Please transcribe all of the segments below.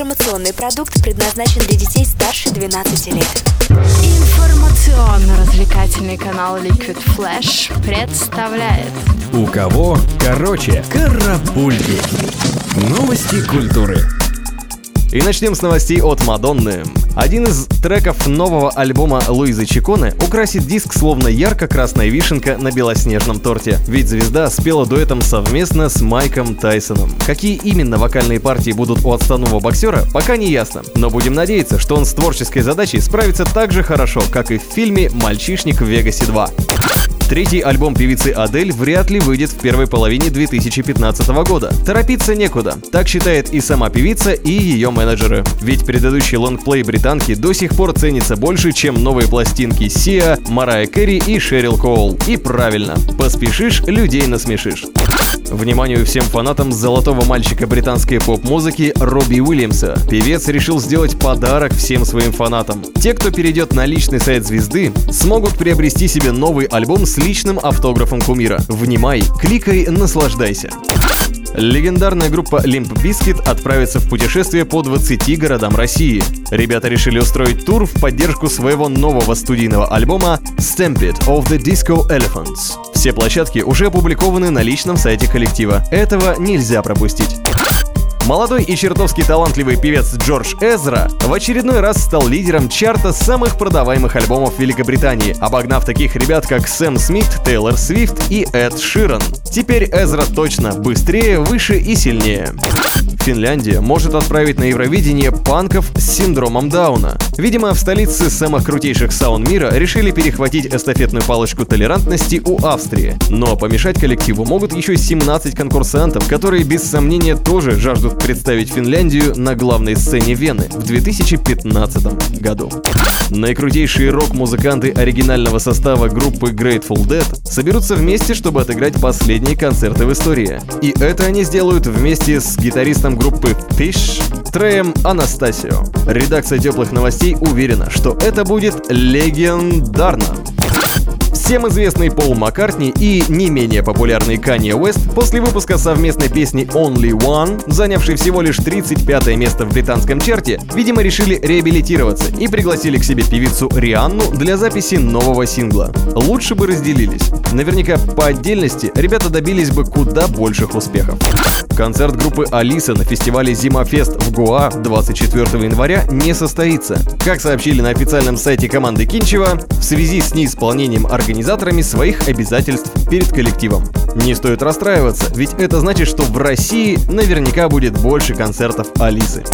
Информационный продукт предназначен для детей старше 12 лет. Информационно-развлекательный канал Liquid Flash представляет У кого короче карапульки. Новости культуры. И начнем с новостей от Мадонны. Один из треков нового альбома Луизы Чиконе украсит диск словно ярко-красная вишенка на белоснежном торте. Ведь звезда спела дуэтом совместно с Майком Тайсоном. Какие именно вокальные партии будут у отставного боксера, пока не ясно. Но будем надеяться, что он с творческой задачей справится так же хорошо, как и в фильме «Мальчишник в Вегасе 2». Третий альбом певицы Адель вряд ли выйдет в первой половине 2015 года. Торопиться некуда. Так считает и сама певица, и ее менеджеры. Ведь предыдущий лонгплей британки до сих пор ценится больше, чем новые пластинки Сиа, Марая Керри и Шерил Коул. И правильно. Поспешишь, людей насмешишь. Вниманию всем фанатам золотого мальчика британской поп-музыки Робби Уильямса. Певец решил сделать подарок всем своим фанатам. Те, кто перейдет на личный сайт звезды, смогут приобрести себе новый альбом с личным автографом кумира. Внимай, кликай, наслаждайся. Легендарная группа Limp Bizkit отправится в путешествие по 20 городам России. Ребята решили устроить тур в поддержку своего нового студийного альбома Stampede of the Disco Elephants. Все площадки уже опубликованы на личном сайте коллектива. Этого нельзя пропустить. Молодой и чертовски талантливый певец Джордж Эзра в очередной раз стал лидером чарта самых продаваемых альбомов Великобритании, обогнав таких ребят, как Сэм Смит, Тейлор Свифт и Эд Ширан. Теперь Эзра точно быстрее, выше и сильнее. Финляндия может отправить на Евровидение панков с синдромом Дауна. Видимо, в столице самых крутейших саун мира решили перехватить эстафетную палочку толерантности у Австрии. Но помешать коллективу могут еще 17 конкурсантов, которые без сомнения тоже жаждут представить Финляндию на главной сцене Вены в 2015 году. Наикрутейшие рок-музыканты оригинального состава группы Grateful Dead соберутся вместе, чтобы отыграть последние концерты в истории. И это они сделают вместе с гитаристом группы Fish Треем Анастасио. Редакция теплых новостей уверена, что это будет легендарно. Всем известный Пол Маккартни и не менее популярный Канье Уэст после выпуска совместной песни Only One, занявшей всего лишь 35 место в британском чарте, видимо решили реабилитироваться и пригласили к себе певицу Рианну для записи нового сингла. Лучше бы разделились. Наверняка по отдельности ребята добились бы куда больших успехов. Концерт группы Алиса на фестивале Зимафест в Гоа 24 января не состоится. Как сообщили на официальном сайте команды Кинчева, в связи с неисполнением организаторами своих обязательств перед коллективом. Не стоит расстраиваться, ведь это значит, что в России наверняка будет больше концертов Алисы.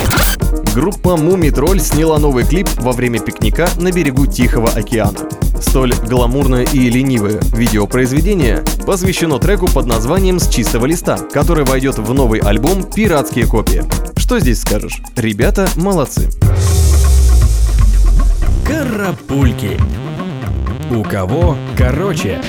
Группа Муми Тролль сняла новый клип во время пикника на берегу Тихого океана. Столь гламурное и ленивое видеопроизведение посвящено треку под названием «С чистого листа», который войдет в новый альбом «Пиратские копии». Что здесь скажешь? Ребята молодцы. Карапульки. У кого короче?